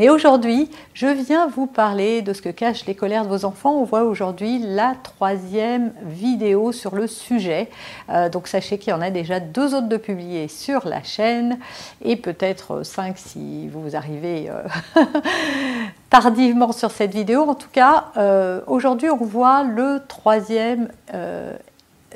Mais aujourd'hui, je viens vous parler de ce que cachent les colères de vos enfants. On voit aujourd'hui la troisième vidéo sur le sujet. Euh, donc sachez qu'il y en a déjà deux autres de publiés sur la chaîne et peut-être cinq si vous arrivez euh, tardivement sur cette vidéo. En tout cas, euh, aujourd'hui, on voit le troisième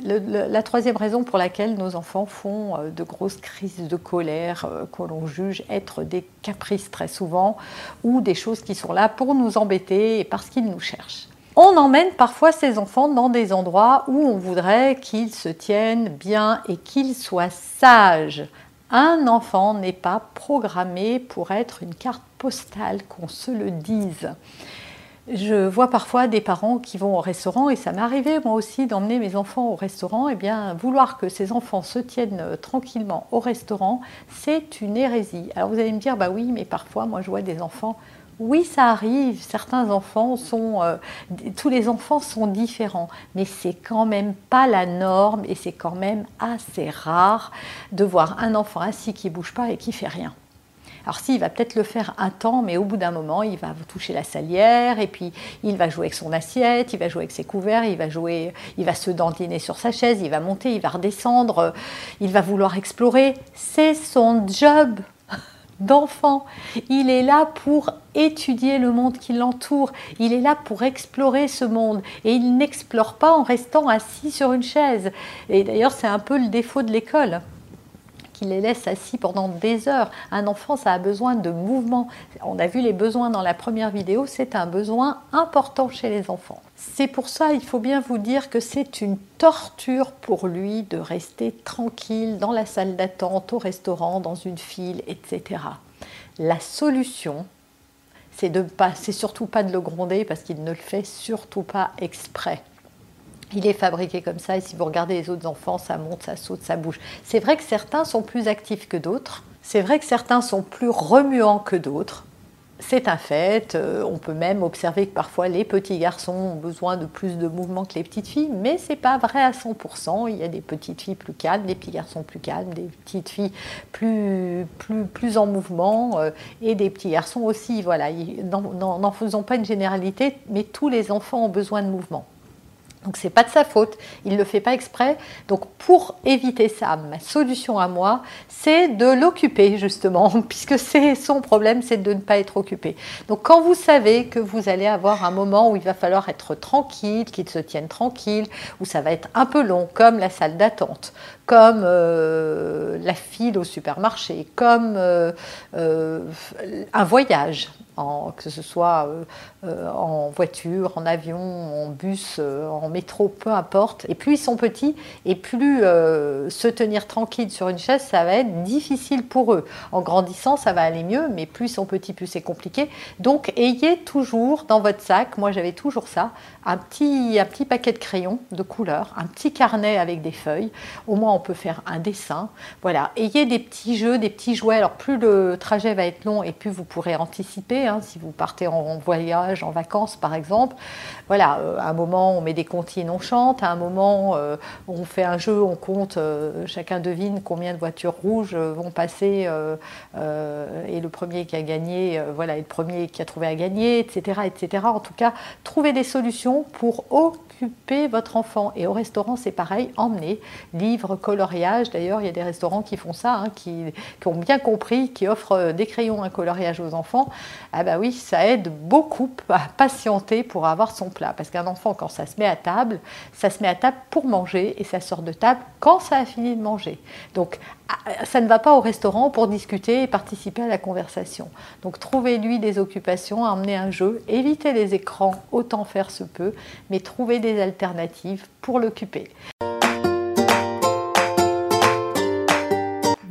la troisième raison pour laquelle nos enfants font euh, de grosses crises de colère, euh, que l'on juge être des caprices très souvent, ou des choses qui sont là pour nous embêter et parce qu'ils nous cherchent. On emmène parfois ces enfants dans des endroits où on voudrait qu'ils se tiennent bien et qu'ils soient sages. Un enfant n'est pas programmé pour être une carte postale, qu'on se le dise. Je vois parfois des parents qui vont au restaurant et ça m'est arrivé moi aussi d'emmener mes enfants au restaurant. Et eh bien, vouloir que ces enfants se tiennent euh, tranquillement au restaurant, c'est une hérésie. Alors vous allez me dire, bah oui, mais parfois moi je vois des enfants. Oui, ça arrive. Certains enfants sont, euh, tous les enfants sont différents, mais c'est quand même pas la norme et c'est quand même assez rare de voir un enfant assis qui bouge pas et qui fait rien. Alors si, il va peut-être le faire un temps, mais au bout d'un moment, il va toucher la salière, et puis il va jouer avec son assiette, il va jouer avec ses couverts, il va jouer, il va se dentiner sur sa chaise, il va monter, il va redescendre, il va vouloir explorer. C'est son job d'enfant. Il est là pour étudier le monde qui l'entoure. Il est là pour explorer ce monde. Et il n'explore pas en restant assis sur une chaise. Et d'ailleurs, c'est un peu le défaut de l'école qui les laisse assis pendant des heures. Un enfant, ça a besoin de mouvement. On a vu les besoins dans la première vidéo, c'est un besoin important chez les enfants. C'est pour ça, il faut bien vous dire que c'est une torture pour lui de rester tranquille dans la salle d'attente, au restaurant, dans une file, etc. La solution, c'est de pas, c'est surtout pas de le gronder parce qu'il ne le fait surtout pas exprès. Il est fabriqué comme ça et si vous regardez les autres enfants, ça monte, ça saute, ça bouge. C'est vrai que certains sont plus actifs que d'autres. C'est vrai que certains sont plus remuants que d'autres. C'est un fait. Euh, on peut même observer que parfois les petits garçons ont besoin de plus de mouvement que les petites filles, mais c'est pas vrai à 100%. Il y a des petites filles plus calmes, des petits garçons plus calmes, des petites filles plus, plus, plus en mouvement euh, et des petits garçons aussi. Voilà, n'en faisons pas une généralité, mais tous les enfants ont besoin de mouvement. Donc c'est pas de sa faute, il le fait pas exprès. Donc pour éviter ça, ma solution à moi, c'est de l'occuper justement, puisque c'est son problème, c'est de ne pas être occupé. Donc quand vous savez que vous allez avoir un moment où il va falloir être tranquille, qu'il se tienne tranquille, où ça va être un peu long, comme la salle d'attente, comme euh, la file au supermarché, comme euh, euh, un voyage, que ce soit euh, euh, en voiture, en avion, en bus, euh, en métro, peu importe. Et plus ils sont petits, et plus se tenir tranquille sur une chaise, ça va être difficile pour eux. En grandissant, ça va aller mieux, mais plus ils sont petits, plus c'est compliqué. Donc ayez toujours dans votre sac, moi j'avais toujours ça, un petit, un petit paquet de crayons de couleur, un petit carnet avec des feuilles. Au moins on peut faire un dessin. Voilà, ayez des petits jeux, des petits jouets. Alors plus le trajet va être long et plus vous pourrez anticiper Hein, si vous partez en, voyage, en vacances par exemple. Voilà, euh, à un moment on met des comptines, on chante, à un moment euh, on fait un jeu, on compte, euh, chacun devine combien de voitures rouges vont passer et le premier qui a gagné, voilà, et le premier qui a trouvé à gagner, etc., etc. En tout cas, trouver des solutions pour occuper votre enfant. Et au restaurant, c'est pareil, emmener livres, coloriage. D'ailleurs, il y a des restaurants qui font ça, hein, qui, qui, ont bien compris, qui offrent des crayons, un coloriage aux enfants. Ah bah oui, ça aide beaucoup à patienter pour avoir son plat. Parce qu'un enfant, quand ça se met à table, ça se met à table pour manger et ça sort de table quand ça a fini de manger. Donc ah, ça ne va pas au restaurant pour discuter et participer à la conversation. Donc trouvez-lui des occupations, emmenez un jeu, évitez les écrans autant faire se peut, mais trouvez des alternatives pour l'occuper.